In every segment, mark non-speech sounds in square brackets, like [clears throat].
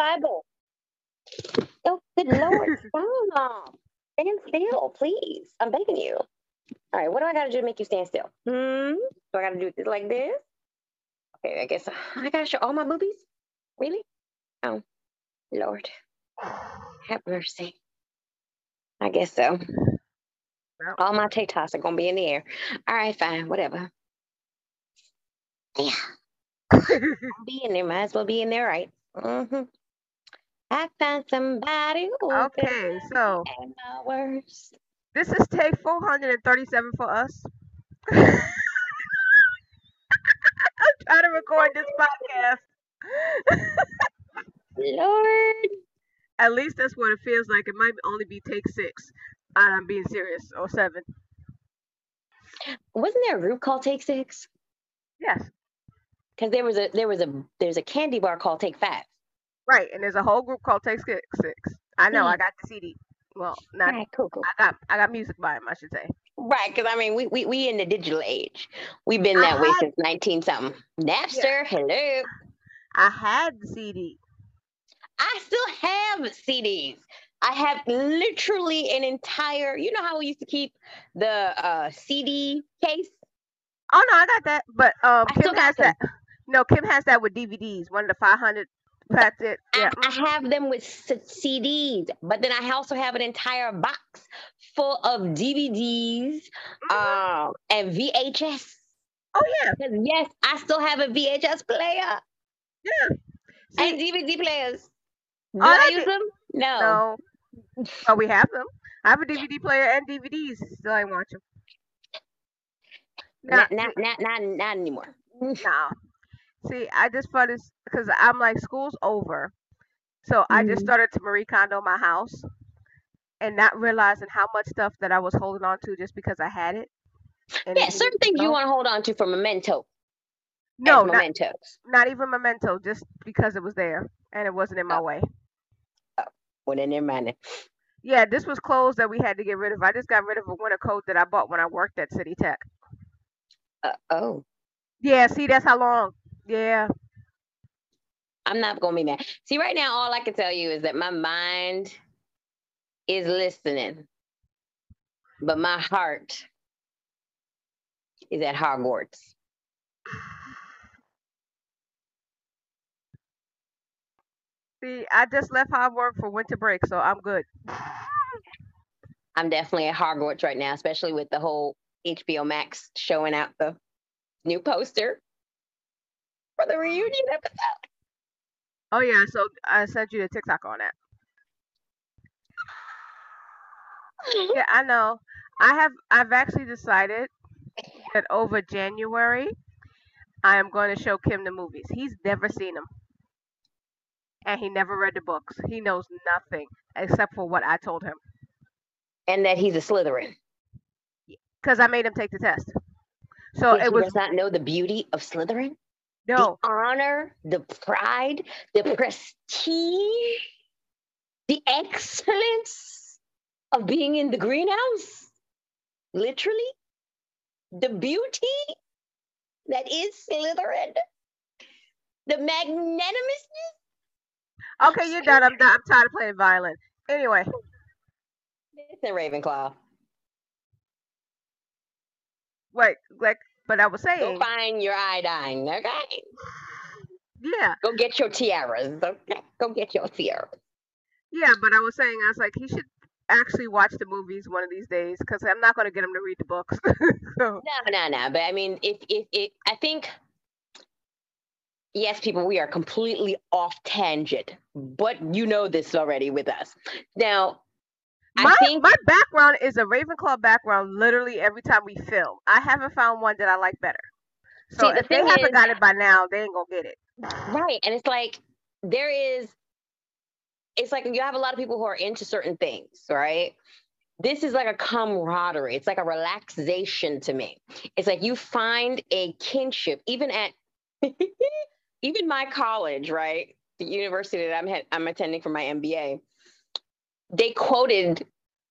Bible. Oh, good Lord. [laughs] Stop. Stand still, please. I'm begging you. All right, what do I got to do to make you stand still? Hmm? Do I got to do it like this? Okay, I guess I got to show all my boobies? Really? Oh, Lord. Have mercy. I guess so. Well. All my tatas are going to be in the air. All right, fine, whatever. Yeah. [laughs] be in there. Might as well be in there, right? Mm-hmm. I found somebody who Okay, so and my worst. this is take 437 for us. [laughs] I'm trying to record this podcast. Lord. At least that's what it feels like. It might only be take six. I'm being serious, or seven. Wasn't there a group called Take Six? Yes, Because there was a there was a there's a candy bar called Take Five. Right. And there's a whole group called Take Six. Six. I know. I Mm. got the CD. Well, not. All right, cool, cool. I got. I got music by him. I should say. Right, because I mean, we, we we in the digital age. We've been I that way had- since nineteen something. Napster, hello. I had the CD. I still have CDs. I have literally an entire. You know how we used to keep the uh, CD case? Oh no, I got that. But um, I still Kim has got that. No, Kim has that with DVDs. One of the 500 it. Yeah. I, I have them with CDs, but then I also have an entire box full of DVDs Mhm. um, and VHS. Oh yeah. Because yes, I still have a VHS player yeah. and DVD players. Do I that use them? No. no. Oh, we have them. I have a DVD player and DVDs. Still I watch them. Not, not, not, not, not anymore. [laughs] no. See, I just thought this because I'm like, school's over. So I just Mhm. started to Marie Kondo my house and not realizing how much stuff that I was holding on to just because I had it. and Yeah, certain things you want to hold on to for memento. No, not, mementos. not even memento, just because it was there and it wasn't in my Oh. way. Well, then never mind. Yeah, this was clothes that we had to get rid of. I just got rid of a winter coat that I bought when I worked at City Tech. Uh, oh, Yeah, see, that's how long. Yeah. I'm not gonna be mad. See, right now, all I can tell you is that my mind is listening, but my heart is at Hogwarts. See, I just left Hogwarts for winter break, so I'm good. I'm definitely at Hogwarts right now, especially with the whole HBO Max showing out the new poster for the reunion episode. Oh yeah, so I sent you the TikTok on that. [laughs] Yeah, I know. I have I've actually decided that over January I am going to show Kim the movies. He's never seen them. And he never read the books. He knows nothing except for what I told him. and that he's a Slytherin. Cuz I made him take the test. So it was does not know the beauty of Slytherin, no. the honor, the pride, the prestige, the excellence of being in the greenhouse. Literally, the beauty that is Slytherin, the magnanimousness. Okay, you're done. I'm done. I'm tired of playing violin. Anyway, Listen, Ravenclaw, wait, like but I was saying, go find your iodine, okay? yeah. Go get your tiaras, okay? Go get your tiaras. Yeah, but I was saying, I was like, he should actually watch the movies one of these days because I'm not going to get him to read the books. [laughs] so, No, no, no. But I mean, if if if I think, yes, people, we are completely off tangent, but you know this already with us. Now, my, think my background is a Ravenclaw background literally every time we film. I haven't found one that I like better. So See, the if they haven't is- got it by now, they ain't going to get it. right, and it's like there is. It's like you have a lot of people who are into certain things, right? This is like a camaraderie. It's like a relaxation to me. It's like you find a kinship, even at [laughs] even my college, right? The university that I'm I'm attending for my MBA. They quoted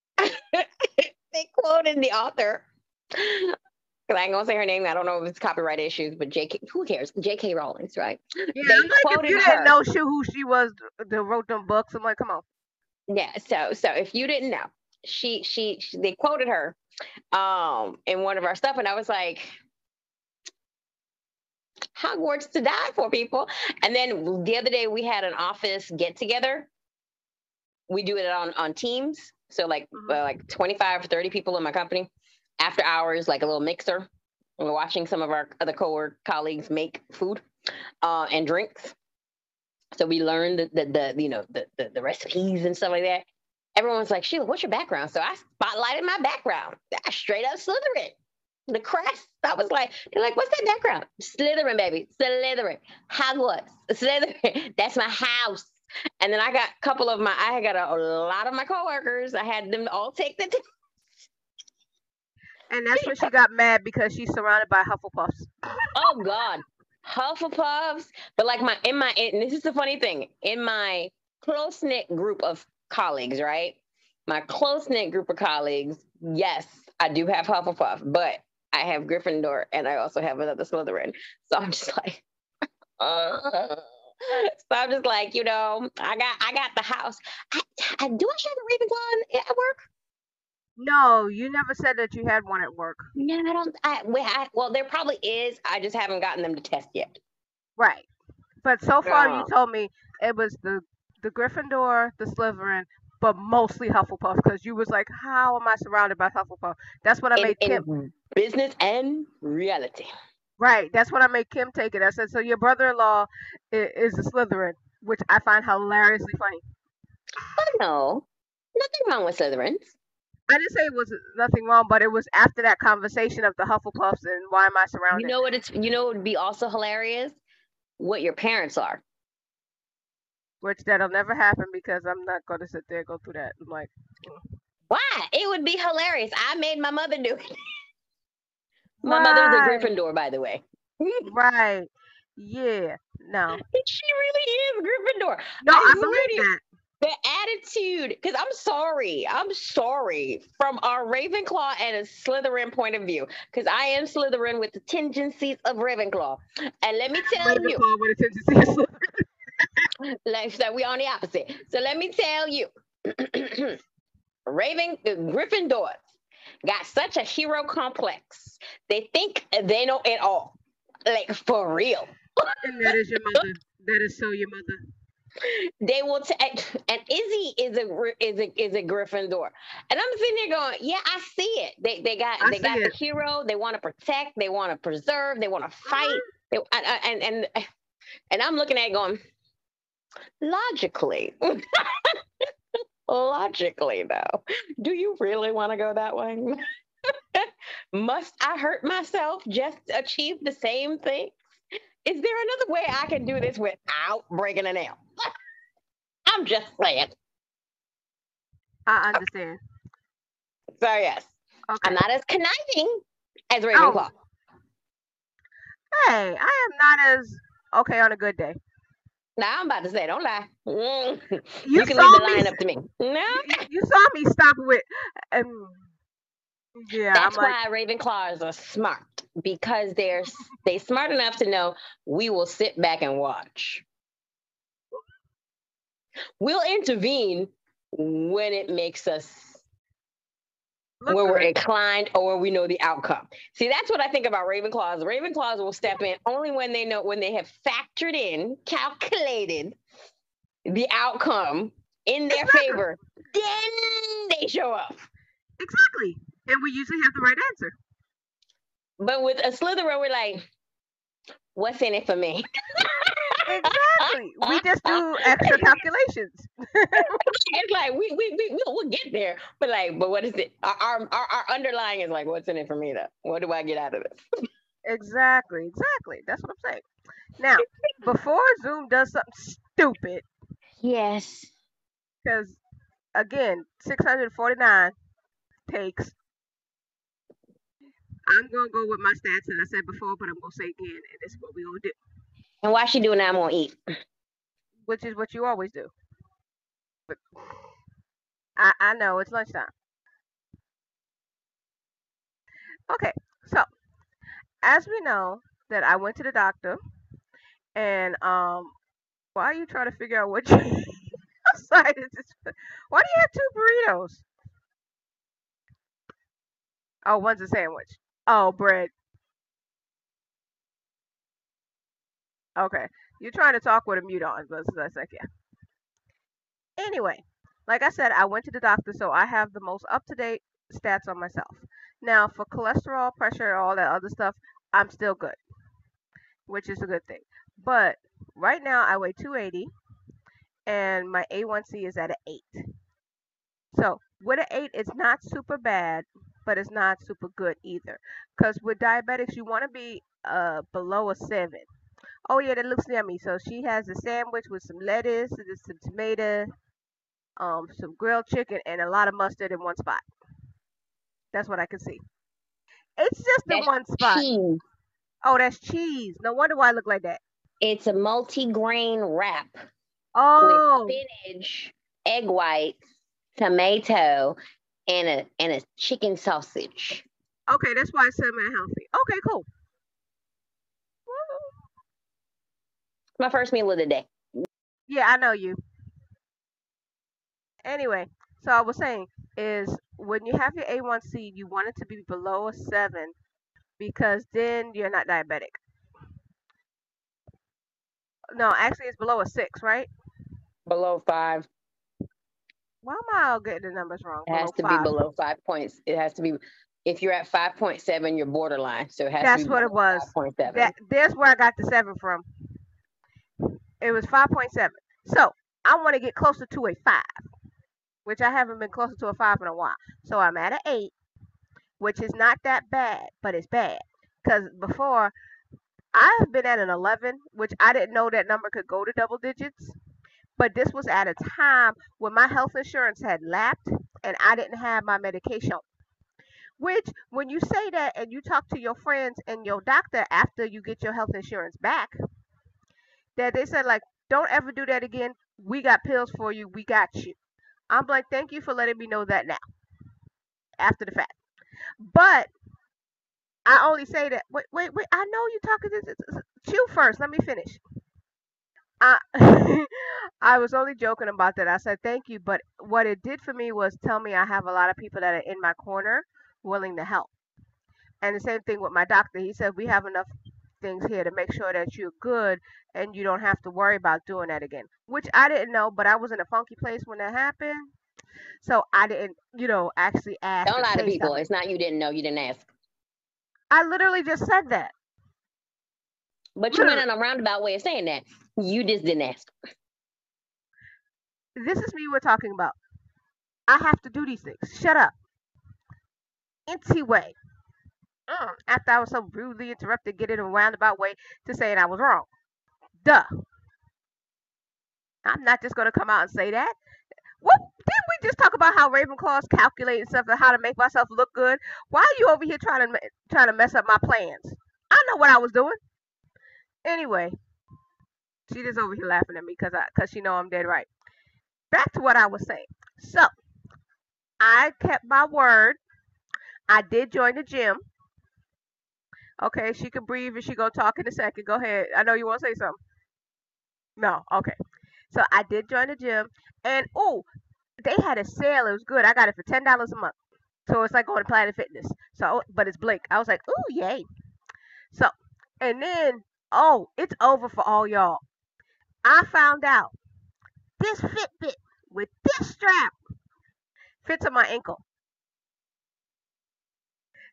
[laughs] they quoted the author I ain't gonna say her name. I don't know if it's copyright issues, but J.K. Who cares? J.K. Rawlings, right? Yeah, They I'm like, if quoted you her. didn't know she, who she was that wrote them books, I'm like, come on. Yeah. So so if you didn't know, she she, she they quoted her um in one of our stuff, and I was like. Hogwarts to die for people. And then the other day we had an office get together. We do it on on Teams. So like Mhm. uh, like 25 or 30 people in my company after hours, like a little mixer. And we're watching some of our other co colleagues make food uh, and drinks. So we learned the, the, the you know the, the the recipes and stuff like that. Everyone's like, Sheila, what's your background? So I spotlighted my background. I straight up Slytherin. The crest. I was like, they're like, what's that background? Slytherin, baby. Slytherin. Hogwarts. Slytherin. [laughs] That's my house. And then I got a couple of my, I got a, a lot of my coworkers. I had them all take the test. And that's when she got mad because she's surrounded by Hufflepuffs. Oh God, Hufflepuffs. But like my in my and this is the funny thing in my close knit group of colleagues, right? My close knit group of colleagues. Yes, I do have Hufflepuff, but I have Gryffindor and I also have another Slytherin. So I'm just like. [laughs] uh, [laughs] so I'm just like, you know, I got I got the house. I, I do I have a Ravenclaw at work? No, you never said that you had one at work. No, I don't. I, we- I well, there probably is. I just haven't gotten them to test yet. Right. But so far you told me it was the the Gryffindor, the Slytherin, but mostly Hufflepuff because you was like, how am I surrounded by Hufflepuff? That's what I in, made Kim. business and reality. Right. That's what I made Kim take it. I said, so your brother-in-law is, is a Slytherin, which I find hilariously funny. Oh no, nothing wrong with Slytherins. I didn't say it was nothing wrong, but it was after that conversation of the Hufflepuffs and why am I surrounded? You know what? It's you know what would be also hilarious. What your parents are. which that'll never happen because I'm not going to sit there and go through that. I'm like, mm. Why? It would be hilarious. I made my mother do it. [laughs] my mother's a Gryffindor, by the way. [laughs] right, yeah, no, [laughs] she really is Gryffindor. no, I I, believe that. The attitude, because I'm sorry, I'm sorry from our Ravenclaw and a Slytherin point of view, because I am Slytherin with the tendencies of Ravenclaw. And let me tell you, Ravenclaw with a tendency to slip. [laughs] like so we on the opposite. So let me tell you, [clears throat] Raven the Gryffindors got such a hero complex. They think they know it all, like for real. and that is your mother. That is so your mother. They will t- and Izzy is a is a is a Gryffindor, and I'm sitting there going, yeah, I see it. They they got I they got the hero. They want to protect. They want to preserve. They want to uh-huh. fight. They, and, and and and I'm looking at it going, logically, [laughs] logically though, do you really want to go that way? [laughs] Must I hurt myself just to achieve the same thing? Is there another way I can do this without breaking a nail? [laughs] I'm just saying. I understand. So yes, Okay. I'm not as conniving as Ravenclaw. Oh. Hey, I am not as okay on a good day. Now I'm about to say, don't lie. Mm. You, You, can leave the me. lying up to me. No, You saw me stop with, um, yeah. that's I'm like, why Ravenclaws are smart because they're [laughs] they smart enough to know we will sit back and watch. We'll intervene when it makes us look where we're inclined or we know the outcome. See, that's what I think about Ravenclaws. Ravenclaws will step in only when they know when they have factored in, calculated the outcome in their Exactly. favor. Then they show up. exactly, and we usually have the right answer. But with a Slytherin, we're like, what's in it for me? [laughs] Exactly. we just do extra [laughs] calculations. it's like we we we we'll, we'll get there, but like, but what is it? Our, our our our underlying is like, what's in it for me? Though, what do I get out of this? Exactly, exactly. That's what I'm saying. Now, before Zoom does something stupid, Yes. because again, 649 takes. I'm gonna go with my stats that I said before, but I'm gonna say again, and this is what we gonna do, And while she doing that, I'm gonna eat. which is what you always do. But I, I know it's lunchtime. Okay, so as we know that I went to the doctor, and um, why are you trying to figure out what you? [laughs] I'm sorry, this is- why do you have two burritos? Oh, one's a sandwich. Oh, bread. Okay, you're trying to talk with a mute on, but that's like yeah. Anyway, like I said, I went to the doctor, so I have the most up to date stats on myself. Now, for cholesterol, pressure, all that other stuff, I'm still good, which is a good thing. But right now, I weigh 280, and my A1C is at an 8. So with an 8, it's not super bad, but it's not super good either. Because with diabetics, you want to be uh, below a 7. Oh, yeah, that looks yummy. So she has a sandwich with some lettuce, and some tomato, um, some grilled chicken, and a lot of mustard in one spot. That's what I can see. It's just That's one spot. cheese. Oh, that's cheese. No wonder why I look like that. It's a multi-grain wrap Oh, with spinach, egg whites, tomato, and a and a chicken sausage. okay. That's why it's semi-healthy. Okay, cool. My first meal of the day. Yeah, I know you. Anyway, so I was saying is when you have your A1C, you want it to be below a seven because then you're not diabetic. No, actually, it's below a six, right? Below five. Why am I all getting the numbers wrong? It has to Below be below five points. It has to be. If you're at five point seven, you're borderline. So it has That's to be what it was. Five point seven. That there's where I got the seven from. It was five point seven. So I want to get closer to a five, which I haven't been closer to a five in a while. So I'm at an eight, which is not that bad, but it's bad because before I have been at an eleven, which I didn't know that number could go to double digits. But this was at a time when my health insurance had lapped and I didn't have my medication. Which, when you say that and you talk to your friends and your doctor after you get your health insurance back, that they said like, don't ever do that again. We got pills for you. We got you. I'm like, thank you for letting me know that now, after the fact. But I only say that. Wait, wait, wait. I know you're talking this. Chew first. Let me finish. I [laughs] I was only joking about that. I said thank you, but what it did for me was tell me I have a lot of people that are in my corner willing to help. And the same thing with my doctor. He said we have enough things here to make sure that you're good and you don't have to worry about doing that again. Which I didn't know, but I was in a funky place when that happened. So I didn't, you know, actually ask. Don't lie to people. It's not you didn't know. You didn't ask. I literally just said that. But you went in a roundabout way of saying that. You just didn't ask. This is me we're talking about. I have to do these things. Shut up. Anyway, mm, after I was so rudely interrupted, get in a roundabout way to saying I was wrong. Duh. I'm not just gonna come out and say that. What didn't we just talk about how Ravenclaw's calculating stuff and how to make myself look good? Why are you over here trying to trying to mess up my plans? I know what I was doing. Anyway, she just over here laughing at me because I because she know I'm dead right. Back to what I was saying. So I kept my word. I did join the gym. Okay, she can breathe and she gonna talk in a second. Go ahead. I know you want to say something. No, okay. So I did join the gym, and oh, they had a sale. It was good. I got it for ten dollars a month. So it's like going to Planet Fitness. So, but it's Blink. I was like, ooh, yay. So, and then, oh, it's over for all y'all. I found out this Fitbit with this strap fits on my ankle.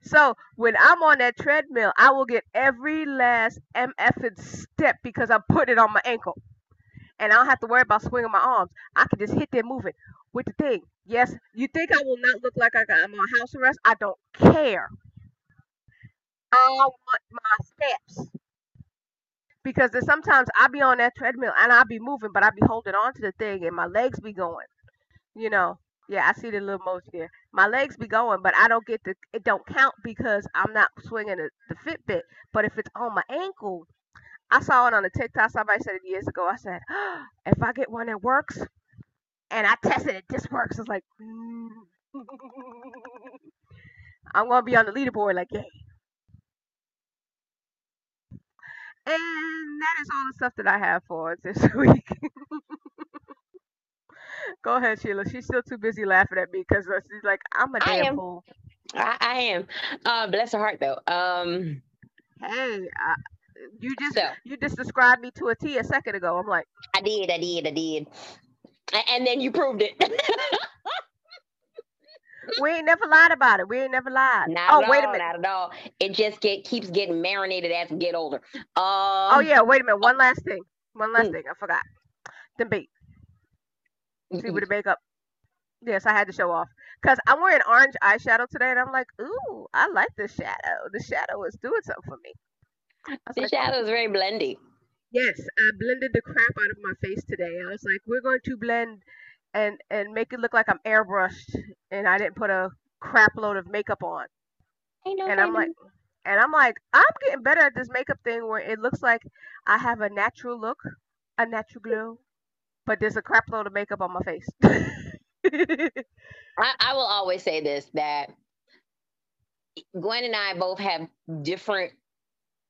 So when I'm on that treadmill, I will get every last MF step because I put it on my ankle. And I don't have to worry about swinging my arms. I can just hit that moving with the thing. Yes, you think I will not look like I'm on house arrest? I don't care. I want my steps. Because sometimes I be on that treadmill and I be moving, but I be holding on to the thing and my legs be going. You know, yeah, I see the little emoji there. My legs be going, but I don't get the. It don't count because I'm not swinging the, the Fitbit. But if it's on my ankle, I saw it on a TikTok. Somebody said it years ago. I said, [gasps] if I get one that works, and I tested it, this works. It's like, mm. I'm gonna be on the leaderboard. Like, yay. And that is all the stuff that I have for this [laughs] week. Go ahead, Sheila. She's still too busy laughing at me because uh, she's like, I'm a damn fool. I, I am. Uh, bless her heart, though. Um, hey, uh, you just so, you just described me to a T a second ago. I'm like, I did, I did, I did, and then you proved it. [laughs] we ain't never lied about it. We ain't never lied. Not oh, wait all, a minute. Not at all. It just get keeps getting marinated as we get older. Um, oh yeah, wait a minute. One last thing. One last hmm. thing. I forgot. The beat. See with the makeup. Yes, I had to show off because I'm wearing orange eyeshadow today, and I'm like, ooh, I like this shadow. The shadow is doing something for me. The like, shadow is very blendy. Yes, I blended the crap out of my face today. I was like, we're going to blend and and make it look like I'm airbrushed, and I didn't put a crap load of makeup on. Know, and I'm like, and I'm like, I'm getting better at this makeup thing where it looks like I have a natural look, a natural glow, but there's a crap load of makeup on my face. I, I will always say this that Gwen and I both have different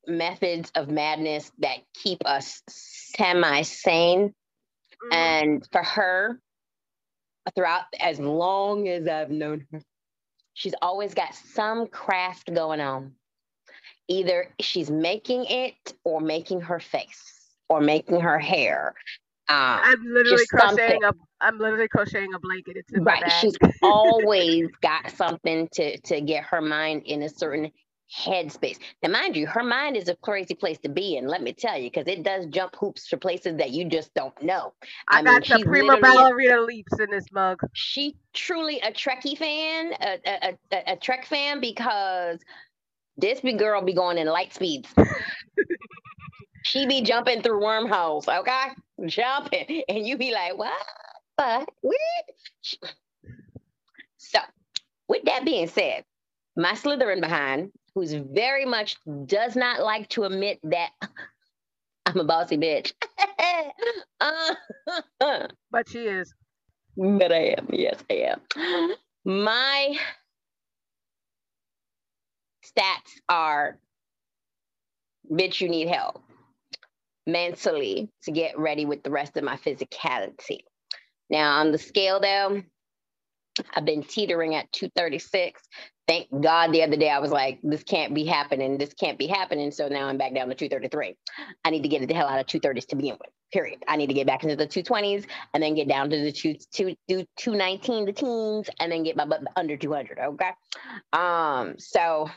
methods of madness that keep us semi sane. Mm-hmm. And for her, throughout as long as I've known her, she's always got some craft going on. Either she's making it or making her face or making her hair. Um, I'm literally crocheting a. I'm literally crocheting a blanket. It's right. She's [laughs] always got something to to get her mind in a certain headspace. Now, mind you, her mind is a crazy place to be in. Let me tell you, because it does jump hoops to places that you just don't know. I, I got mean, the prima ballerina leaps in this mug. She truly a Trekkie fan, a, a, a, a Trek fan, because this big girl be going in light speeds. [laughs] she be jumping through wormholes, okay? Jumping, and you be like, what? What? What? So, with that being said, my Slytherin behind who's very much does not like to admit that [laughs] I'm a bossy bitch. [laughs] Uh-huh. but she is. But I am. Yes, I am. My stats are bitch, you need help mentally to get ready with the rest of my physicality. Now, on the scale, though, I've been teetering at 236 thank God the other day I was like, this can't be happening. This can't be happening. So now I'm back down to 233. I need to get the hell out of 230s to begin with. Period. I need to get back into the 220s and then get down to the two, two, two, 219, the teens, and then get my butt under 200. Okay. Um, so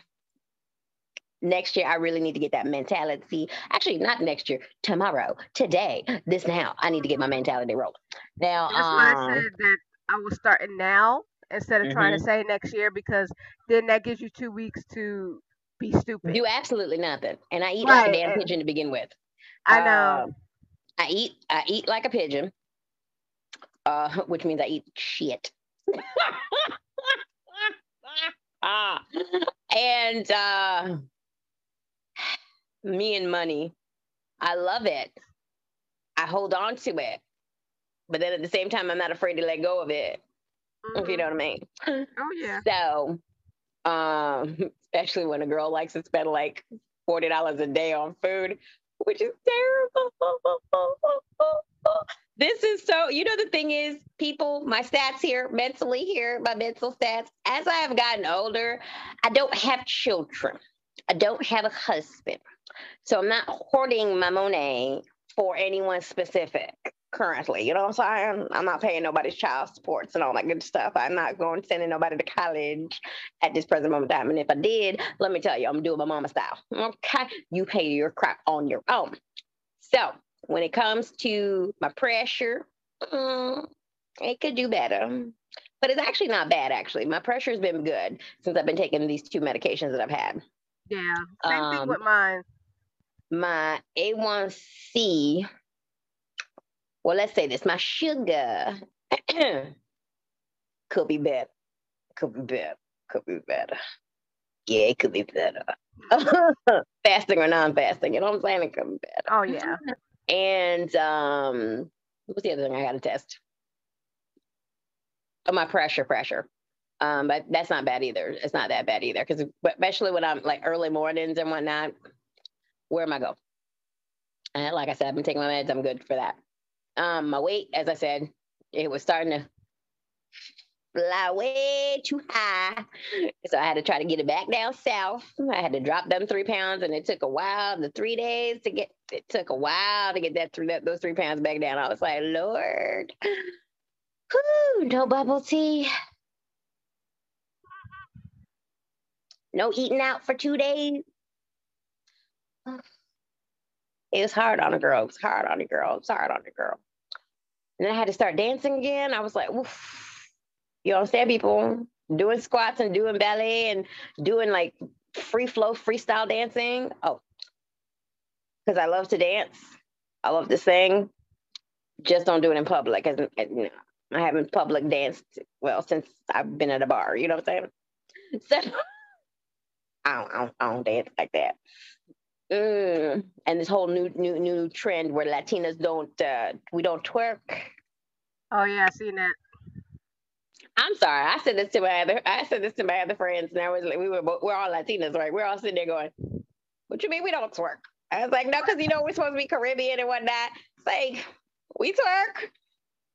next year I really need to get that mentality. Actually, not next year, tomorrow, today, this now. I need to get my mentality rolling. Now, that's um, why I said that I was starting now instead of mm-hmm. trying to mm-hmm. say next year because then that gives you two weeks to be stupid. Do absolutely nothing. And I eat right. like a damn pigeon to begin with. I know. Uh, I eat I eat like a pigeon. Uh, which means I eat shit. ah, [laughs] and uh, me and money, I love it. I hold on to it, but then at the same time, I'm not afraid to let go of it mm-hmm. if you know what I mean. [laughs] Oh yeah. So, um, [laughs] especially when a girl likes to spend like forty dollars a day on food, which is terrible. this is so. You know, the thing is, people, my stats here, mentally here, my mental stats. As I have gotten older, I don't have children. I don't have a husband. So I'm not hoarding my money for anyone specific currently. You know what I'm saying? I'm not paying nobody's child supports and all that good stuff. I'm not going sending nobody to college at this present moment in time. And if I did, let me tell you, I'm doing my mama style. Okay. You pay your crap on your own. So when it comes to my pressure, mm, it could do better. But it's actually not bad, actually. My pressure has been good since I've been taking these two medications that I've had. Yeah. Same um, thing with mine. My A1C well, let's say this my sugar [clears throat] could be better. Could be better. Could be better. Yeah, it could be better. [laughs] fasting or non-fasting, you know what I'm saying? It could be better. Oh yeah. [laughs] And um, what's the other thing I got to test? Oh, my pressure, pressure. Um, but that's not bad either. It's not that bad either, because especially when I'm like early mornings and whatnot. Where am I go? And like I said, I've been taking my meds. I'm good for that. Um, my weight, as I said, it was starting to fly way too high. So I had to try to get it back down south. I had to drop them three pounds, and it took a while. The three days to get it took a while to get that three that, those three pounds back down. I was like, Lord, no bubble tea. No eating out for two days. It was hard on a girl. It was hard on a girl. It was hard on a girl. And then I had to start dancing again. I was like, Oof. you understand people doing squats and doing ballet and doing like free flow freestyle dancing. Oh, because I love to dance. I love to sing. Just don't do it in public. Cause you know, I haven't public danced well since I've been at a bar. You know what I'm saying? [laughs] So I don't, I don't, I don't dance like that. Mm. And this whole new new new trend where Latinas don't uh, we don't twerk. Oh yeah, I've seen that. I'm sorry. I said this to my other I said this to my other friends, and I was like, we were we're all Latinas, right? We're all sitting there going, "What you mean we don't twerk?" I was like, "No, because you know we're supposed to be Caribbean and whatnot." It's like we twerk.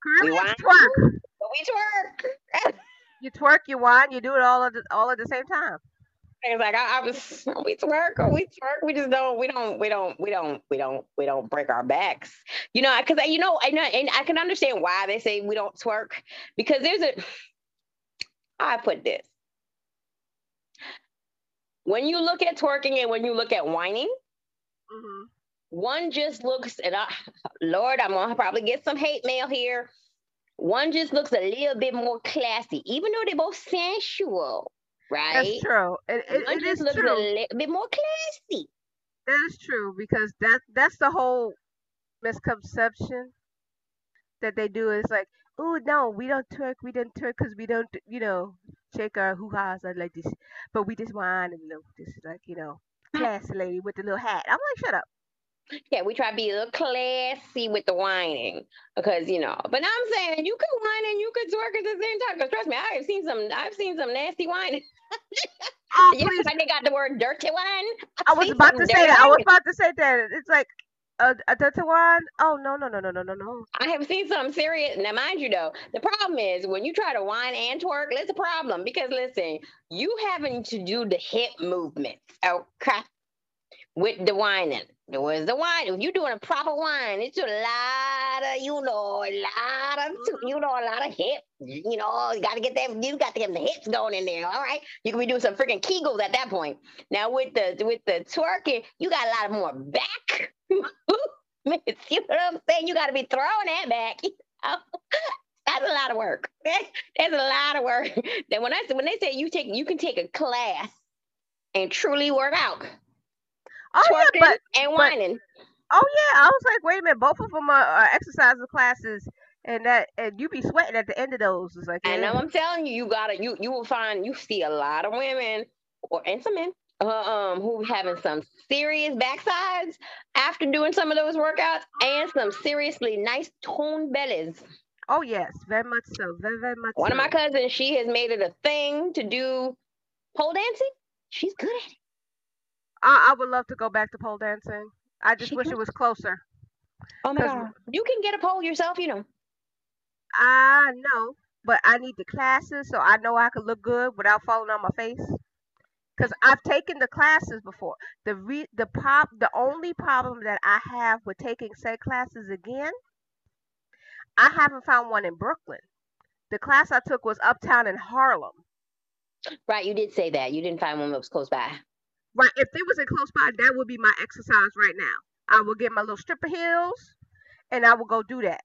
Caribbean we twerk. We twerk. [laughs] you twerk, you whine, you do it all at the, all at the same time. It's like I, I was we twerk? We twerk? We just don't we don't we don't we don't we don't we don't break our backs. You know because you know I know and I can understand why they say we don't twerk because there's a I put this. When you look at twerking and when you look at whining mm-hmm. one just looks and I Lord I'm gonna probably get some hate mail here. One just looks a little bit more classy even though they're both sensual right? That's true. It, it, it is true. a little bit more classy. That is true because that that's the whole misconception that they do is like, oh no, we don't twerk, we don't twerk because we don't, you know, shake our hoo ha's like this, but we just whine and you know, just like you know, [laughs] classy lady with the little hat. I'm like, shut up. Yeah, we try to be a little classy with the whining because you know. But now I'm saying you could whine and you could twerk at the same time. Because trust me, I have seen some. I've seen some nasty whining. Oh, [laughs] you know, they got the word dirty wine. I was about to say that. I was about to say that. It's like a, a dirty wine. Oh no no no no no no no. I have seen some serious. Now, mind you, though, the problem is when you try to whine and twerk, it's a problem because listen, you having to do the hip movements. Okay, with the whining. It was the wine. If you're doing a proper wine, it's a lot of, you know, a lot of, mm-hmm. you know, a lot of hip. You know, you got to get that. You got to get the hips going in there. All right, you can be doing some freaking kegels at that point. Now with the with the twerking, you got a lot of more back. [laughs] you know what I'm saying? You got to be throwing that back. [laughs] That's a lot of work. [laughs] That's a lot of work. Then when I when they say you take you can take a class and truly work out oh, twerking yeah, but, and whining. But, oh yeah, I was like, wait a minute, both of them are, are exercise classes, and that and you be sweating at the end of those. It's like, yeah. and I'm telling you, you gotta you you will find you see a lot of women or and some men uh, um who having some serious backsides after doing some of those workouts and some seriously nice toned bellies. Oh yes, very much so. Very very much. One so. of my cousins, she has made it a thing to do pole dancing. She's good at it. I, I would love to go back to pole dancing. I just she wish could. it was closer. Oh my god! You can get a pole yourself, you know. I know, but I need the classes so I know I can look good without falling on my face. Cause I've taken the classes before. The re the pop the only problem that I have with taking said classes again, I haven't found one in Brooklyn. The class I took was uptown in Harlem. Right, you did say that. You didn't find one that was close by. Right. If there was a close by, that would be my exercise right now. I will get my little stripper heels and I will go do that.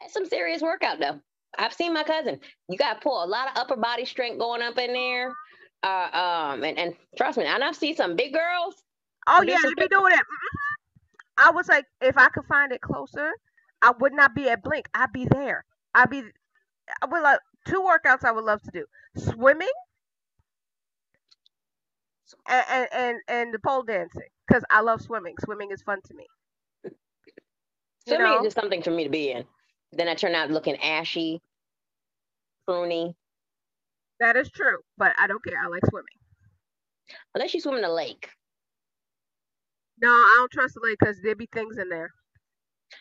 That's some serious workout though. I've seen my cousin. You got to pull a lot of upper body strength going up in there. Uh, um, and, and trust me, and I've seen some big girls. Oh yeah, you be doing it. Mm-hmm. I was like, if I could find it closer, I would not be at Blink. I'd be there. I'd be. I would like two workouts. I would love to do: swimming and and and the pole dancing because I love swimming. Swimming is fun to me. Swimming know? is just something for me to be in. Then I turn out looking ashy, pruny. That is true, but I don't care. I like swimming. Unless you swim in a lake. No, I don't trust the lake because there'd be things in there.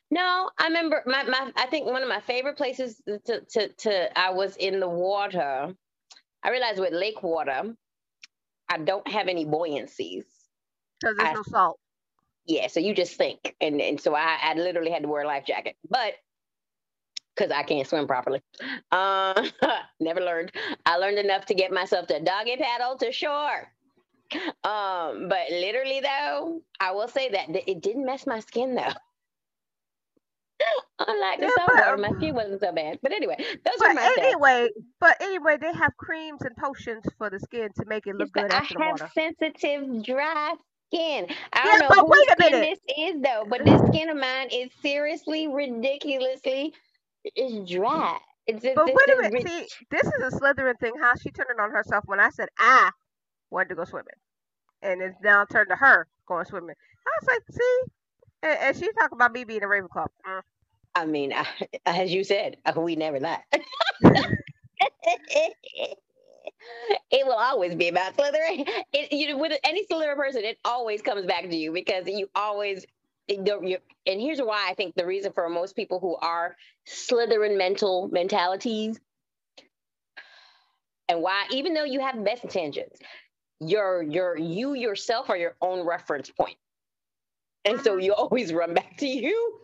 No, I remember my, my I think one of my favorite places to, to to I was in the water. I realized with lake water, I don't have any buoyancies. Because there's I- no salt. Yeah, so you just think, and and so I, I literally had to wear a life jacket, but because I can't swim properly, uh, [laughs] never learned. I learned enough to get myself to doggy paddle to shore. Um, but literally though, I will say that th- it didn't mess my skin though. [laughs] Unlike the Yeah, but, um, my skin wasn't so bad. But anyway, those But are my anyway, but anyway, they have creams and potions for the skin to make it look Yes, good I have water. sensitive, dry skin. I don't know but whose wait a skin minute. this is though, but this skin of mine is seriously, ridiculously, it's dry. It's, it's, But it's wait a minute, see, this is a Slytherin thing. How she turned it on herself when I said I wanted to go swimming, and it's now turned to her going swimming. I was like, see, and, and she talking about me being a Ravenclaw. Mm. I mean, as you said, we never lie. [laughs] it will always be about Slytherin. It, you know, with any Slytherin person, it always comes back to you because you always. you- And here's why I think the reason for most people who are Slytherin mental mentalities, and why, even though you have best intentions, your your you yourself are your own reference point, and so you always run back to you.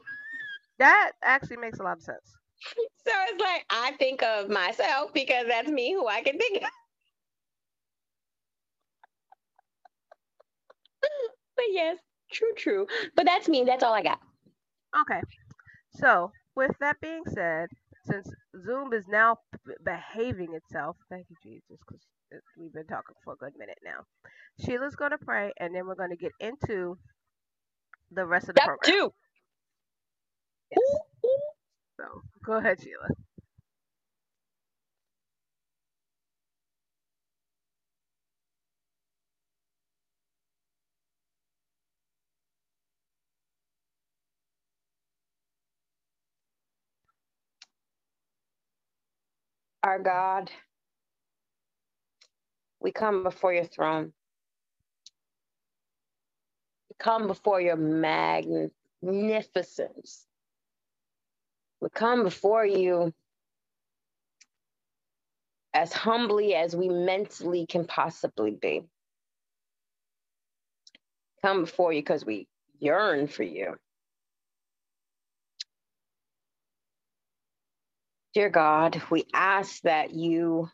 That actually makes a lot of sense. So it's like I think of myself because that's me who I can think of. but yes, true, true. But that's me. That's all I got. Okay, so with that being said, since Zoom is now b- behaving itself, thank you Jesus, because we've been talking for a good minute now. Sheila's going to pray, and then we're going to get into the rest of the Step program. two. So go ahead, Sheila. Our God, we come before your throne. Come before your magnificence. We come before you as humbly as we mentally can possibly be. Come before you because we yearn for you. Dear God, we ask that you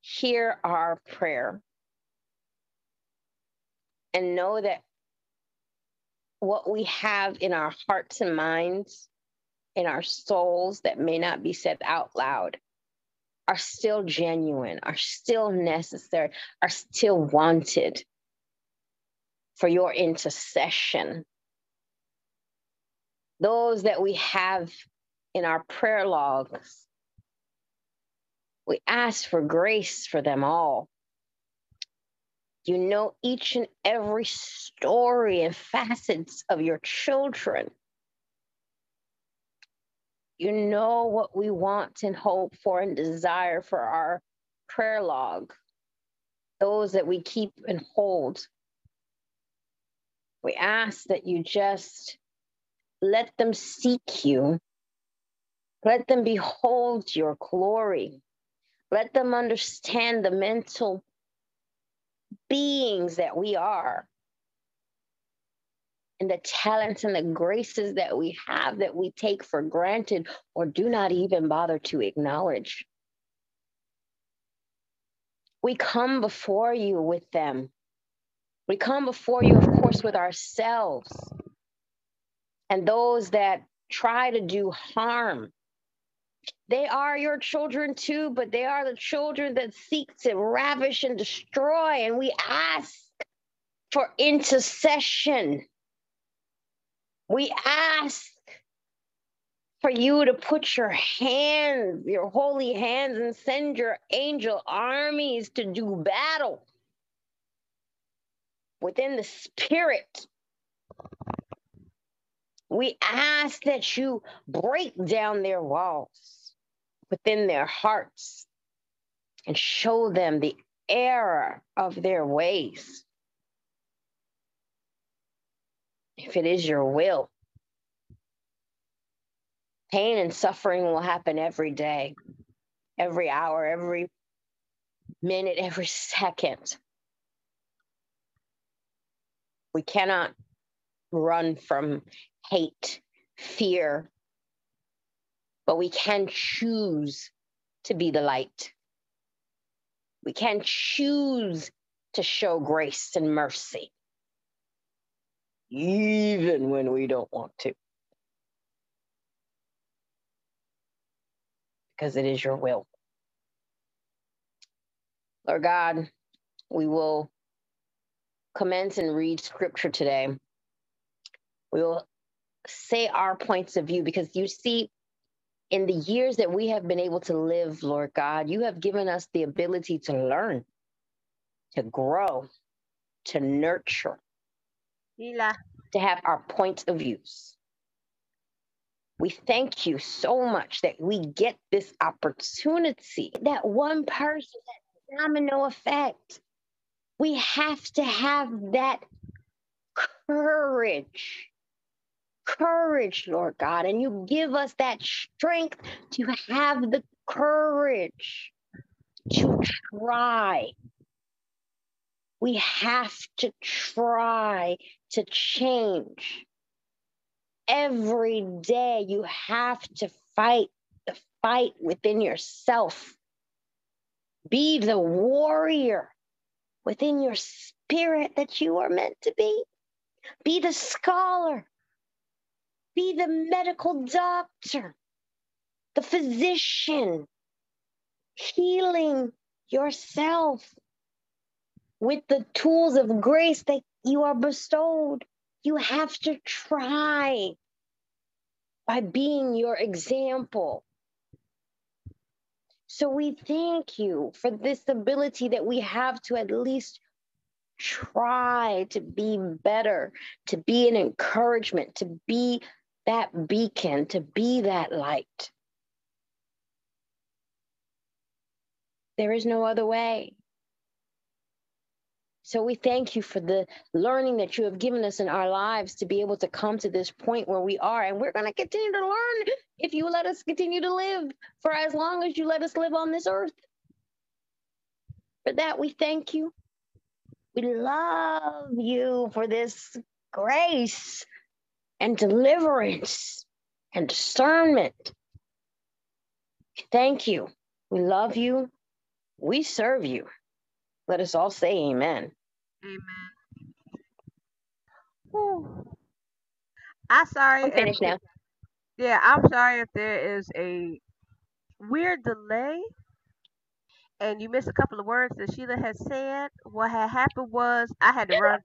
hear our prayer and know that what we have in our hearts and minds, in our souls that may not be said out loud, are still genuine, are still necessary, are still wanted for your intercession. Those that we have in our prayer logs, we ask for grace for them all. You know each and every story and [laughs] facets of your children. You know what we want and hope for and desire for our prayer log, those that we keep and hold. We ask that you just let them seek you. Let them behold your glory. Let them understand the mental beings that we are and the talents and the graces that we have that we take for granted or do not even bother to acknowledge. We come before you with them. We come before you, of course, with ourselves and those that try to do harm. They are your children too, but they are the children that seek to ravish and destroy. And we ask for intercession. We ask for you to put your hands, your holy hands, and send your angel armies to do battle within the spirit. We ask that you break down their walls within their hearts and show them the error of their ways. if it is your will. Pain and suffering will happen every day, every hour, every minute, every second. We cannot run from hate, fear, but we can choose to be the light. We can choose to show grace and mercy, even when we don't want to. Because it is your will. Lord God, we will commence and read scripture today. We will say our points of view because you see, in the years that we have been able to live, Lord God, you have given us the ability to learn, to grow, to nurture, Lila. to have our points of views. We thank you so much that we get this opportunity, that one person, that domino effect. We have to have that courage courage, Lord God, and you give us that strength to have the courage to try. We have to try to change. Every day, you have to fight the fight within yourself. Be the warrior within your spirit that you are meant to be. Be the scholar be the medical doctor, the physician, healing yourself with the tools of grace that you are bestowed. You have to try by being your example. So we thank you for this ability that we have to at least try to be better, to be an encouragement, to be that beacon, to be that light. There is no other way. So we thank you for the learning that you have given us in our lives to be able to come to this point where we are. And we're going to continue to learn if you let us continue to live for as long as you let us live on this earth. For that, we thank you. We love you for this grace and deliverance and discernment. Thank you. We love you. We serve you. Let us all say amen. Amen. Whew. I'm sorry. I'm finished if, now. Yeah, I'm sorry if there is a weird delay and you missed a couple of words that Sheila had said. What had happened was I had to run.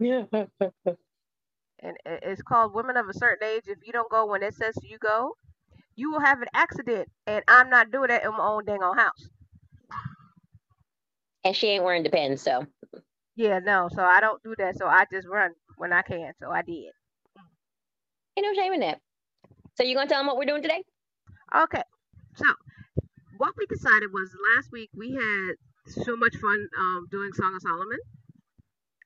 [laughs] And it's called Women of a Certain Age. If you don't go when it says you go, you will have an accident, and I'm not doing that in my own dang on house. And she ain't wearing the Depends, so. Yeah, no, so I don't do that. So I just run when I can. So I did. Ain't no shame in that. So you gonna tell them what we're doing today? Okay. So what we decided was last week we had so much fun um, doing Song of Solomon.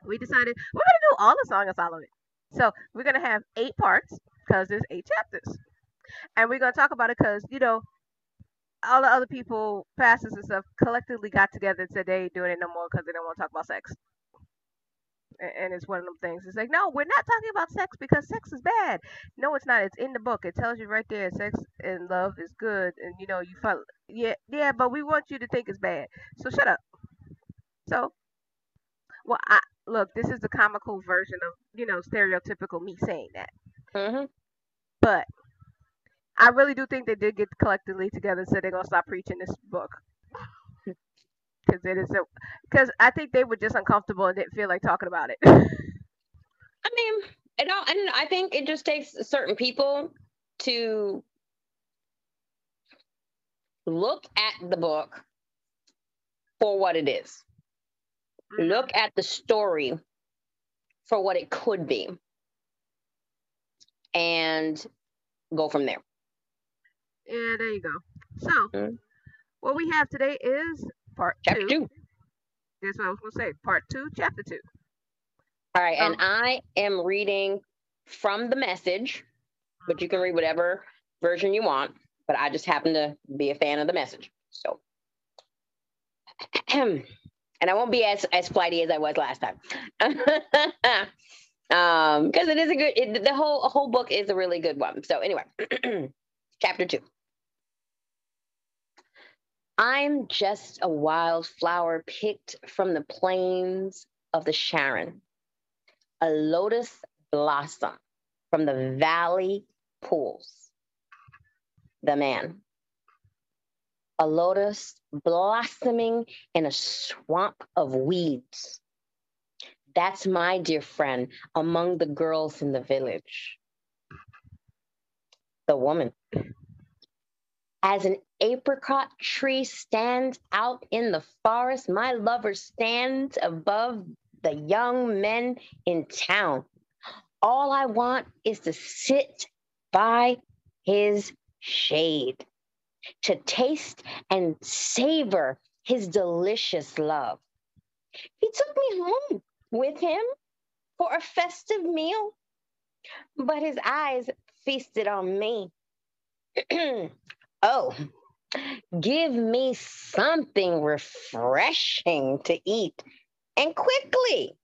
We decided we're gonna do all the Song of Solomon. So we're gonna have eight parts because there's eight chapters, and we're gonna talk about it because you know all the other people, pastors and stuff, collectively got together and said they ain't doing it no more because they don't want to talk about sex. And it's one of them things. It's like, no, we're not talking about sex because sex is bad. No, it's not. It's in the book. It tells you right there, sex and love is good, and you know you felt, yeah, yeah, but we want you to think it's bad. So shut up. So, well, I look. This is the comical version of you know stereotypical me saying that. Mm-hmm. But I really do think they did get collectively together and said they're gonna stop preaching this book [laughs] because it is. Because I think they were just uncomfortable and didn't feel like talking about it. I mean, it all, and I think it just takes certain people to look at the book for what it is. Look at the story for what it could be and go from there. Yeah, there you go. So, what we have today is part Chapter two. two. That's what I was gonna say. Part two, chapter two. All right, um, and I am reading from the message, but you can read whatever version you want. But I just happen to be a fan of the message, so. [clears throat] and I won't be as as flighty as I was last time, [laughs] um, because it is a good. It, the whole whole book is a really good one. So anyway, [clears throat] chapter two. I'm just a wildflower picked from the plains of the Sharon, a lotus blossom from the valley pools. The man, a lotus blossoming in a swamp of weeds. That's my dear friend among the girls in the village. The woman as an apricot tree stands out in the forest, my lover stands above the young men in town. All I want is to sit by his shade, to taste and savor his delicious love. He took me home with him for a festive meal, but his eyes feasted on me. [clears throat] Oh, give me something refreshing to eat and quickly.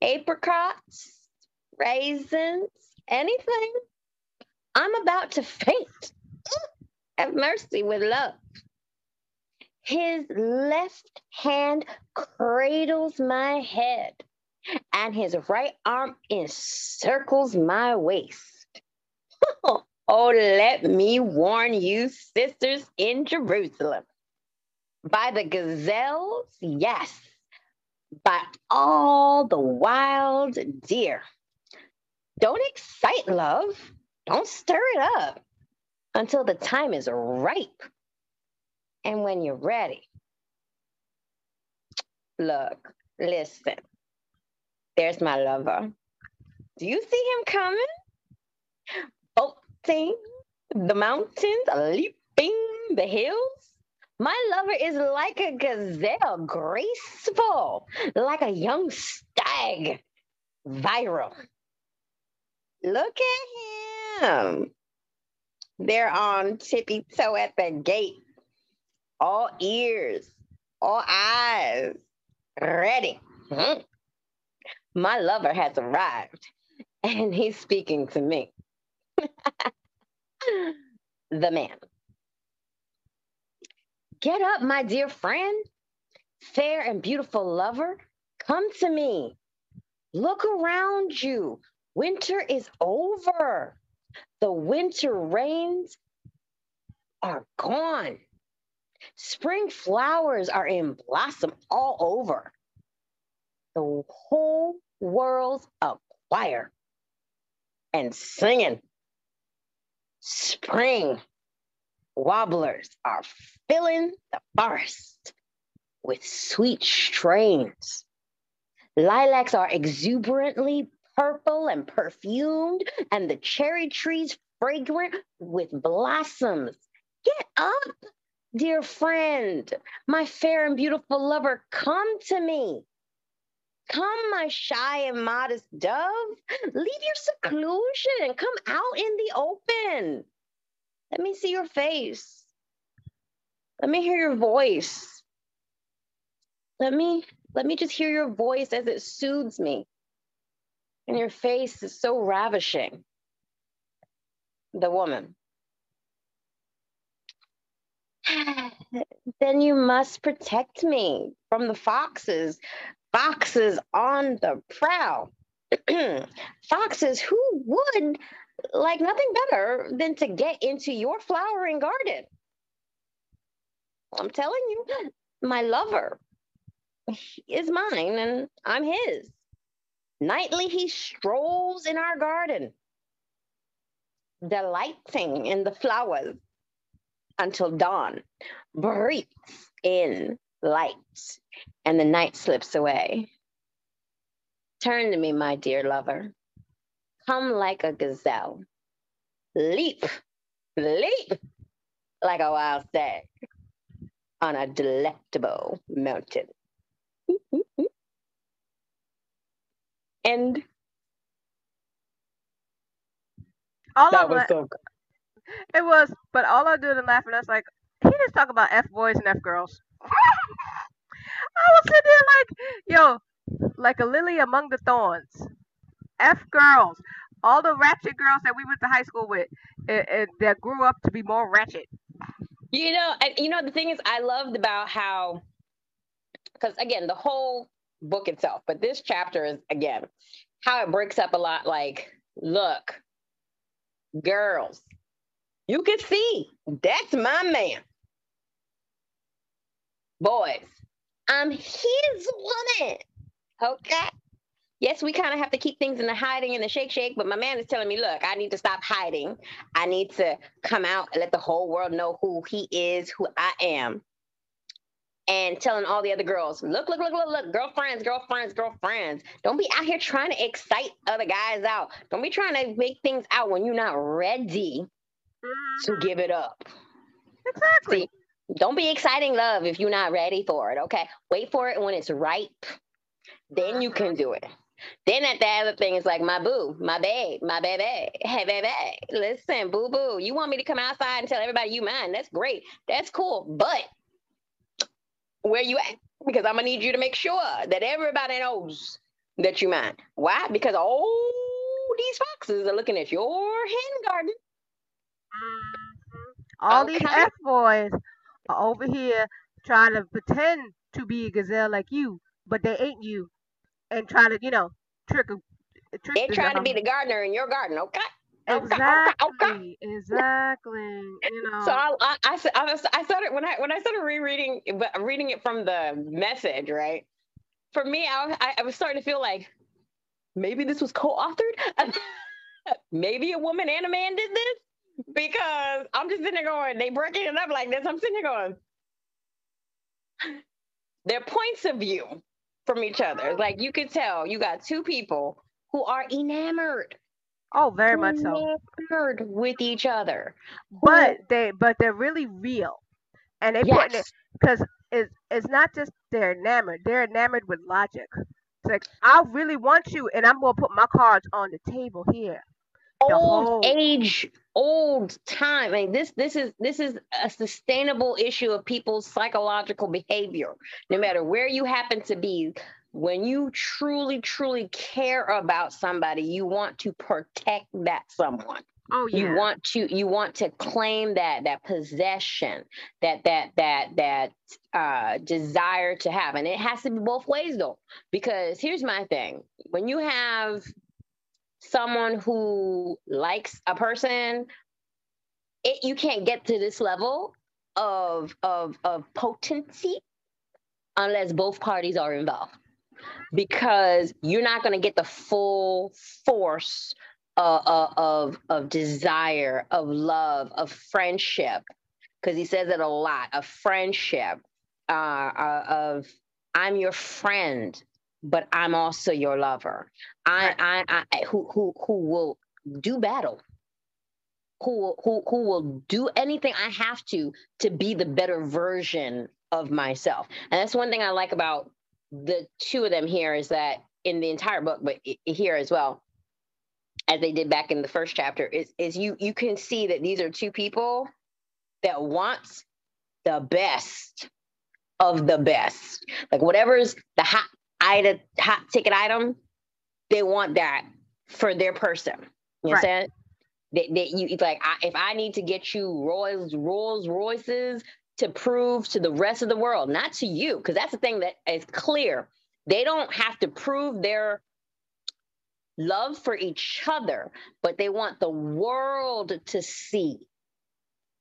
Apricots, raisins, anything. I'm about to faint. Have mercy with love. His left hand cradles my head, and his right arm encircles my waist. [laughs] Oh, let me warn you, sisters in Jerusalem. By the gazelles, yes, by all the wild deer. Don't excite love, don't stir it up until the time is ripe. And when you're ready, look, listen, there's my lover. Do you see him coming? the mountains, leaping the hills. My lover is like a gazelle, graceful, like a young stag, viral. Look at him. They're on tippy toe at the gate, all ears, all eyes, ready. Hmm. My lover has arrived, and he's speaking to me. [laughs] the man. Get up, my dear friend, fair and beautiful lover. Come to me. Look around you. Winter is over. The winter rains are gone. Spring flowers are in blossom all over. The whole world's a choir and singing. Spring wobblers are filling the forest with sweet strains. Lilacs are exuberantly purple and perfumed, and the cherry trees fragrant with blossoms. Get up, dear friend, my fair and beautiful lover, come to me. Come, my shy and modest dove, leave your seclusion and come out in the open. Let me see your face. Let me hear your voice. Let me let me just hear your voice as it soothes me. And your face is so ravishing. The woman. [sighs] then you must protect me from the foxes foxes on the prowl. [clears throat] foxes who would like nothing better than to get into your flowering garden. I'm telling you, my lover is mine and I'm his. Nightly he strolls in our garden, delighting in the flowers until dawn breathes in light and the night slips away. Turn to me, my dear lover. Come like a gazelle. Leap, leap like a wild stag on a delectable mountain. And All that I'm was so it was, but all I did and laughing, I was like, he just talk about f boys and f girls. [laughs] I was sitting there like, yo, like a lily among the thorns. F girls. All the ratchet girls that we went to high school with, and, and that grew up to be more ratchet. You know, and you know the thing is, I loved about how, because again, the whole book itself, but this chapter is again how it breaks up a lot. Like, look, girls, you can see that's my man. Boys, I'm his woman. Okay. Yes, we kind of have to keep things in the hiding and the shake shake, but my man is telling me, look, I need to stop hiding. I need to come out and let the whole world know who he is, who I am. And telling all the other girls, look, look, look, look, look, girlfriends, girlfriends, girlfriends. Don't be out here trying to excite other guys out. Don't be trying to make things out when you're not ready to mm-hmm. give it up. Exactly. See, don't be exciting love if you're not ready for it. Okay. Wait for it when it's ripe. Then you can mm-hmm. do it. Then at the other thing is like my boo, my babe, my baby. Hey baby, listen, boo boo. You want me to come outside and tell everybody you mine? That's great. That's cool. But where you at? Because I'm gonna need you to make sure that everybody knows that you mine. Why? Because all these foxes are looking at your hen garden. Mm-hmm. All these Okay. F boys are over here trying to pretend to be a gazelle like you, but they ain't you, and trying to, you know, trick a trick. They're trying to be the gardener in your garden, okay? Exactly, exactly. You know, So I, I, I, I started when I when I started rereading, but reading it from the message, right? For me, I, I, I was starting to feel like maybe this was co-authored. [laughs] maybe a woman and a man did this because I'm just sitting there going, they breaking it up like this. I'm sitting there going, their points of view from each other. Like you could tell, you got two people who are enamored, oh, very much so. enamored with each other. But they, but they're really real, and they put it because it's it's not just they're enamored; they're enamored with logic. It's like I really want you, and I'm gonna put my cards on the table here. the old whole- age old time I mean, this this is this is a sustainable issue of people's psychological behavior no matter where you happen to be when you truly truly care about somebody you want to protect that someone. Oh yeah. you want to you want to claim that that possession that that that that uh desire to have. And it has to be both ways though because here's my thing. When you have someone who likes a person it you can't get to this level of of of potency unless both parties are involved because you're not going to get the full force uh, uh, of of desire, of love, of friendship, because he says it a lot. Of friendship, uh, uh, of I'm your friend, but I'm also your lover. I, I, I, who, who, who will do battle. Who, who, who will do anything I have to to be the better version of myself. And that's one thing I like about the two of them here is that in the entire book, but here as well, as they did back in the first chapter, is is you you can see that these are two people that want the best of the best. Like whatever's the hot item, hot ticket item, they want that for their person. You Right. understand? That, that you it's like I, if I need to get you Rolls Rolls Royces to prove to the rest of the world, not to you, because that's the thing that is clear. They don't have to prove their love for each other, but they want the world to see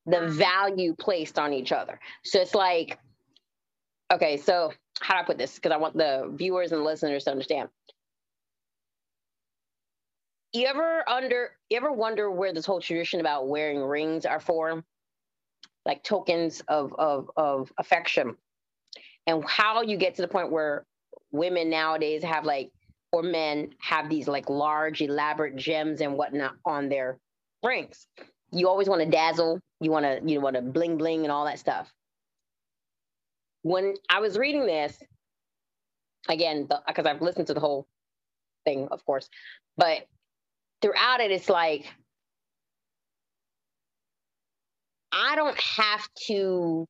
the mm-hmm. value placed on each other. So it's like, okay, so how do I put this? Because I want the viewers and listeners to understand. You ever under you ever wonder where this whole tradition about wearing rings are for? Like tokens of of of affection. And how you get to the point where women nowadays have like or men have these like large elaborate gems and whatnot on their rings. You always want to dazzle, you want to you want to bling bling and all that stuff. When I was reading this, again, because I've listened to the whole thing, of course. But throughout it, it's like I don't have to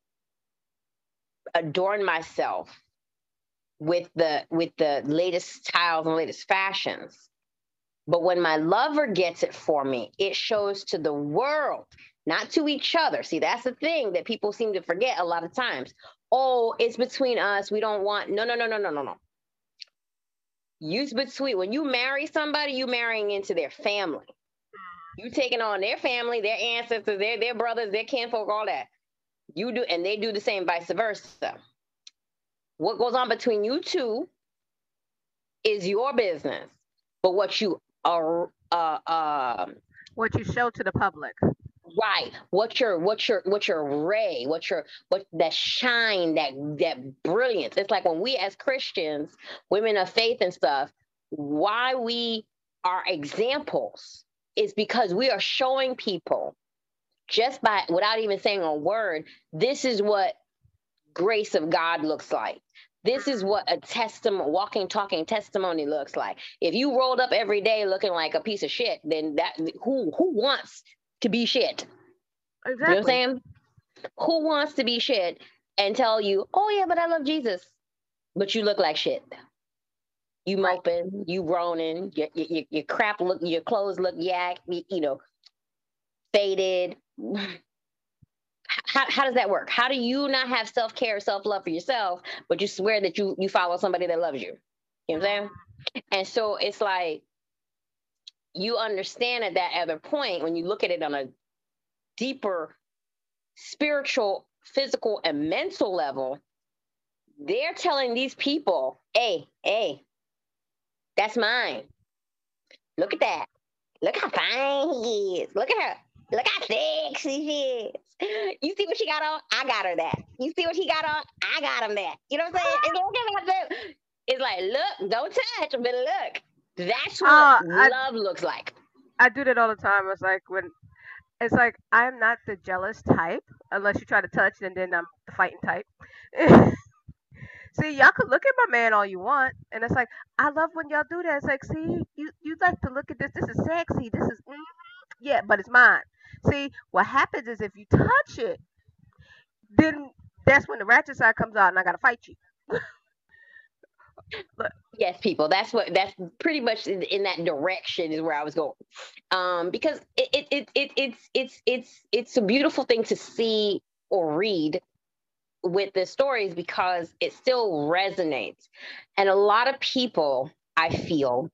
adorn myself with the with the latest styles and latest fashions. But when my lover gets it for me, it shows to the world, not to each other. See, that's the thing that people seem to forget a lot of times. Oh, it's between us. We don't want no, no, no, no, no, no, no. Use between when you marry somebody, you marrying into their family. You taking on their family, their ancestors, their their brothers, their kinfolk, all that. You do, and they do the same, vice versa. What goes on between you two is your business. But what you are, uh, uh, what you show to the public, right? What your, what your, what your ray, what your, what that shine, that that brilliance. It's like when we as Christians, women of faith and stuff, why we are examples is because we are showing people just by without even saying a word, this is what grace of God looks like. This is what a testimony, walking, talking testimony looks like. If you rolled up every day looking like a piece of shit, then that who who wants to be shit? Exactly. You know what I'm saying? Who wants to be shit and tell you, oh yeah, but I love Jesus, but you look like shit. You moping, you groaning, your, your, your crap look, your clothes look yak, you know, faded. How, how does that work? How do you not have self care, self love for yourself, but you swear that you you follow somebody that loves you? You know what I'm saying? And so it's like you understand at that other point when you look at it on a deeper spiritual, physical, and mental level, they're telling these people, hey, hey, that's mine. Look at that. Look how fine he is. Look at her. Look how sexy she is. You see what she got on? I got her that. You see what he got on? I got him that. You know what I'm saying? It's, like, it's like, look, don't touch, but look. That's what uh, love I, looks like. I do that all the time. It's like when it's like I'm not the jealous type unless you try to touch, and then I'm the fighting type. [laughs] see, y'all can look at my man all you want, and it's like I love when y'all do that. It's like, see, you you like to look at this. This is sexy. This is mm, yeah, but it's mine. See, what happens is if you touch it, then that's when the ratchet side comes out, and I gotta fight you. [laughs] yes, people. That's what. That's pretty much in, in, that direction is where I was going, um, because it, it, it, it, it's it's it's it's a beautiful thing to see or read with the stories because it still resonates, and a lot of people I feel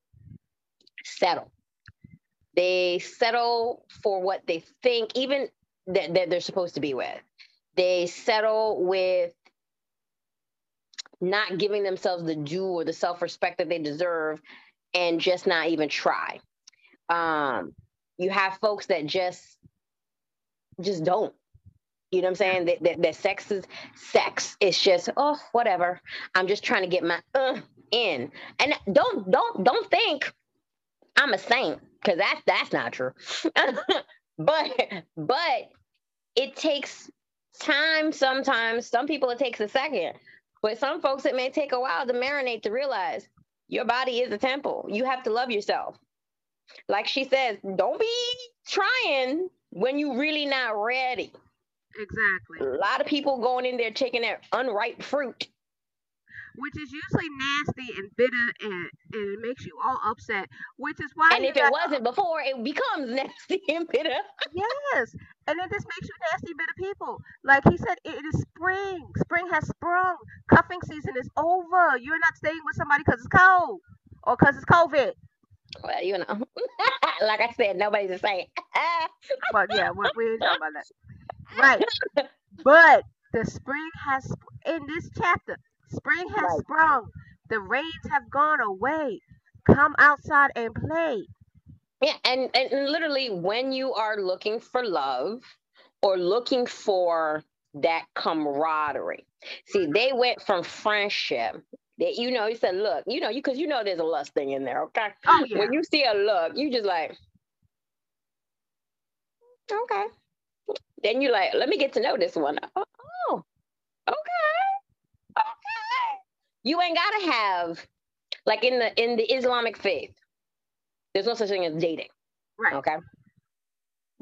settle they settle for what they think, even that, that they're supposed to be with. They settle with not giving themselves the due or the self respect that they deserve and just not even try. Um, you have folks that just just don't. You know what I'm saying? That, that, that sex is sex. It's just oh whatever. I'm just trying to get my uh, in. And don't don't don't think I'm a saint because that's that's not true. [laughs] but but it takes time sometimes. Some people it takes a second, but some folks it may take a while to marinate to realize your body is a temple. You have to love yourself. Like she says, don't be trying when you really not ready. Exactly. A lot of people going in there taking that unripe fruit which is usually nasty and bitter and, and it makes you all upset, which is why. And if got, it wasn't before, it becomes [laughs] nasty and bitter. yes. And it just makes you nasty, bitter people. Like he said, it is spring. Spring has sprung. Cuffing season is over. You're not staying with somebody because it's cold or because it's COVID. Well, you know, [laughs] like I said, nobody's the same. [laughs] but yeah, we, we ain't talking about that. Right. But the spring has, in this chapter, Spring has right. sprung. The rains have gone away. Come outside and play. Yeah, and, and literally when you are looking for love or looking for that camaraderie. See, they went from friendship. That you know, he said, look, you know, you because you know there's a lust thing in there, okay? Oh, yeah. When you see a look, you just like, okay. Then you're like, let me get to know this one. Oh, oh okay. You ain't gotta have like in the in the Islamic faith, there's no such thing as dating. Right. Okay.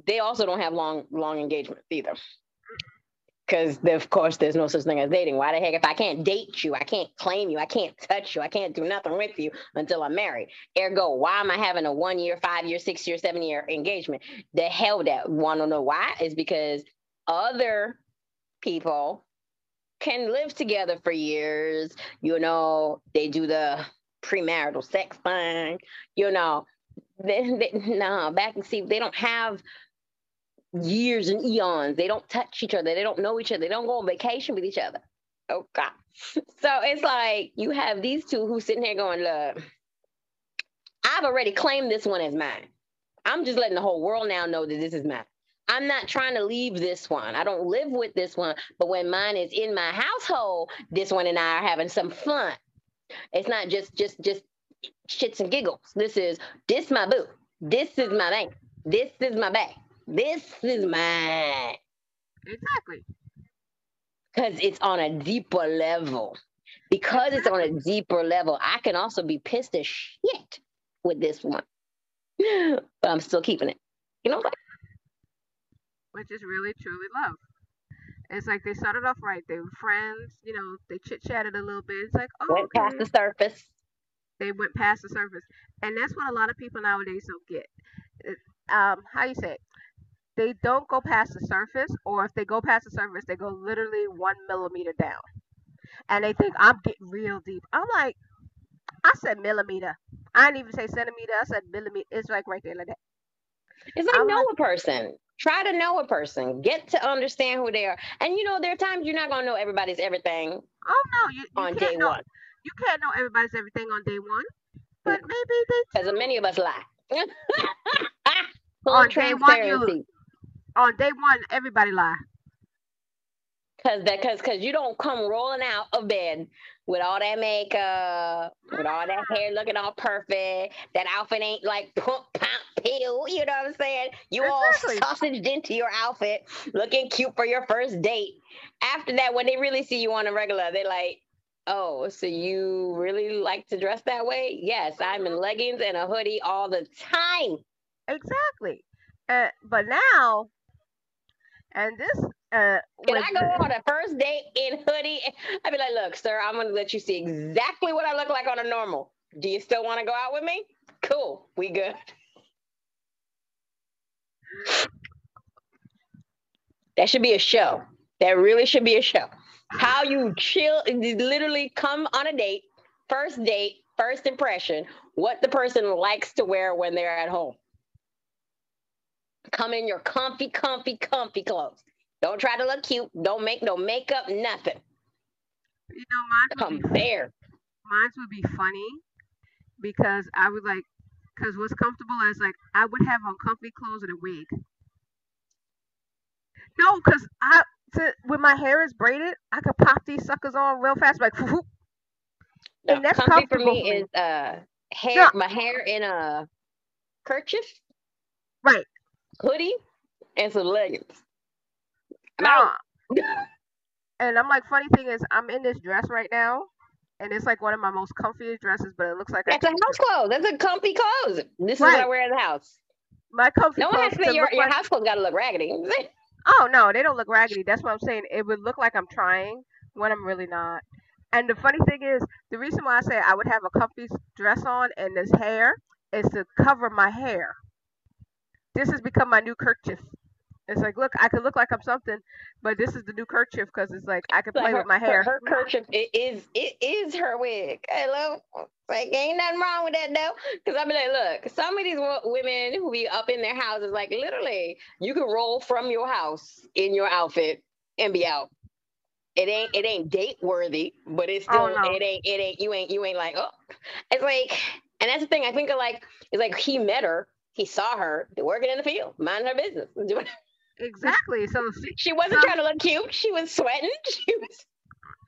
They also don't have long long engagements either. Because of course there's no such thing as dating. Why the heck if I can't date you, I can't claim you, I can't touch you, I can't do nothing with you until I'm married. Ergo, why am I having a one year, five year, six year, seven year engagement? The hell that wanna know why is because other people can live together for years. You know, they do the premarital sex thing. You know, they, they, no, back and see, they don't have years and eons. They don't touch each other. They don't know each other. They don't go on vacation with each other. Oh God. [laughs] So it's like you have these two who sitting here going, look, I've already claimed this one as mine. I'm just letting the whole world now know that this is mine. I'm not trying to leave this one. I don't live with this one, but when mine is in my household, this one and I are having some fun. It's not just just just shits and giggles. This is this my boo. This is my bank. This is my bag. This is mine. Exactly. Because it's on a deeper level. Because it's on a deeper level, I can also be pissed as shit with this one. [gasps] But I'm still keeping it. You know what? which is really truly love. It's like they started off right. They were friends, you know, they chit chatted a little bit. It's like, oh, Went past the surface. They went past the surface. And that's what a lot of people nowadays don't get. Um, how you say it? They don't go past the surface, or if they go past the surface, they go literally one millimeter down. And they think I'm getting real deep. I'm like, I said millimeter. I didn't even say centimeter. I said millimeter. It's like right there like that. It's like I'm know like- a person. Try to know a person. Get to understand who they are. And you know, there are times you're not gonna know everybody's everything Oh no, you, you on day know. one. You can't know everybody's everything on day one. But maybe they Because many of us lie. [laughs] On day one, you- transparency. On day one everybody lie. Cause that cause cause you don't come rolling out of bed with all that makeup, with all that hair looking all perfect. That outfit ain't like pump pump peel. You know what I'm saying? You Exactly. all sausaged into your outfit, looking cute for your first date. After that, when they really see you on a regular, they're like, "Oh, so you really like to dress that way?" Yes, I'm in leggings and a hoodie all the time. Exactly. Uh, but now, and this uh, Can I go on a first date in hoodie? I'd be like, look, sir, I'm gonna let you see exactly what I look like on a normal. Do you still want to go out with me? Cool, we good. That should be a show. That really should be a show. How you chill, literally come on a date, first date, first impression, what the person likes to wear when they're at home. Come in your comfy, comfy, comfy clothes. Don't try to look cute. Don't make no makeup, nothing. you know, mine Come bare. mine would be funny because I would like because what's comfortable is like I would have on comfy clothes and a wig. No, because I to, when my hair is braided, I could pop these suckers on real fast, like whoop. No, And that's comfy for me for me. is uh hair, No. my hair in a kerchief, right. Hoodie, and some leggings. I'm No. [laughs] And I'm like, funny thing is, I'm in this dress right now, and it's like one of my most comfiest dresses, but it looks like I That's a house clothes. That's a comfy clothes. This is what I wear in the house. my comfy No one has to say your, your like- house clothes got to look raggedy. [laughs] Oh no, they don't look raggedy. That's what I'm saying. It would look like I'm trying when I'm really not. And the funny thing is, the reason why I say I would have a comfy dress on and this hair is to cover my hair. This has become my new kerchief. It's like, look, I could look like I'm something, but this is the new kerchief because it's like I can play her, with my hair. Her, her kerchief it is it is her wig. Hello, like ain't nothing wrong with that though. Because I be like, look, some of these women who be up in their houses, like literally, you can roll from your house in your outfit and be out. It ain't it ain't date worthy, but it's Oh, still no. it ain't it ain't you ain't you ain't like oh, it's like and that's the thing I think of like it's like he met her, he saw her working in the field, minding her business, [laughs] doing Exactly. So she She wasn't So- trying to look cute. She was sweating. [laughs] She was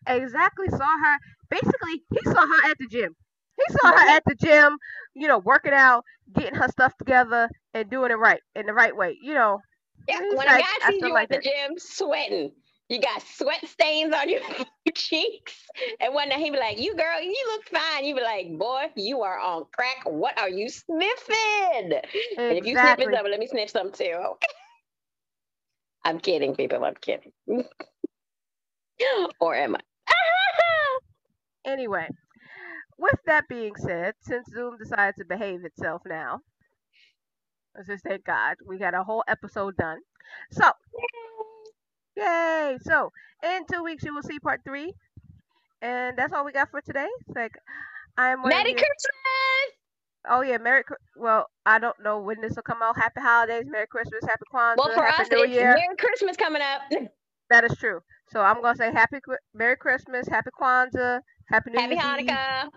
exactly saw her. Basically, he saw her at the gym. He saw her at the gym, you know, working out, getting her stuff together, and doing it right in the right way. You know, yeah. When like- a I guy sees you like at the gym sweating, You got sweat stains on your [laughs] cheeks. And one night he be like, You girl, you look fine. You be like, Boy, you are on crack. What are you sniffing? Exactly. And if you sniff sniffing something, let me sniff some too. Okay. I'm kidding, people. I'm kidding. [laughs] or am I? [laughs] anyway, with that being said, since Zoom decided to behave itself now, let's just thank God, we got a whole episode done. So, yay! So, in two weeks, you will see part three. And that's all we got for today. It's like, I'm Merry. Christmas! Oh yeah, Merry. Well, I don't know when this will come out. Happy holidays, Merry Christmas, Happy Kwanzaa, well, for Happy us, New Year. Merry Christmas coming up. [laughs] That is true. So I'm gonna say Happy Merry Christmas, Happy Kwanzaa, Happy New Year. Happy Hanukkah.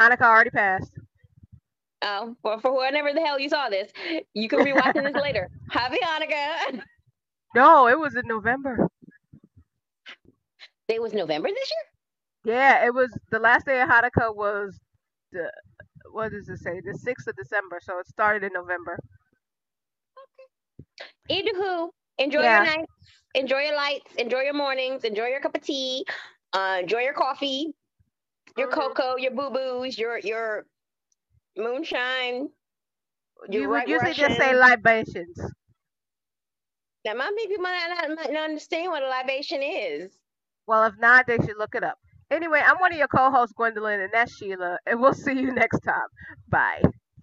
Hanukkah already passed. Oh, for, for whenever the hell you saw this, you can be watching this [laughs] later. Happy Hanukkah. [laughs] No, it was in November. It was November this year? Yeah, it was the last day of Hanukkah was the what does it say? The sixth of December, so it started in November. Okay. Anywho, enjoy yeah. your night, enjoy your lights, enjoy your mornings, enjoy your cup of tea, uh, enjoy your coffee, your mm-hmm. cocoa, your boo boos, your your moonshine. You would usually Russian. just say libations. Now, my people might not, might not understand what a libation is. Well, if not, they should look it up. Anyway, I'm one of your co hosts, Gwendolyn, and that's Sheila, and we'll see you next time. Bye.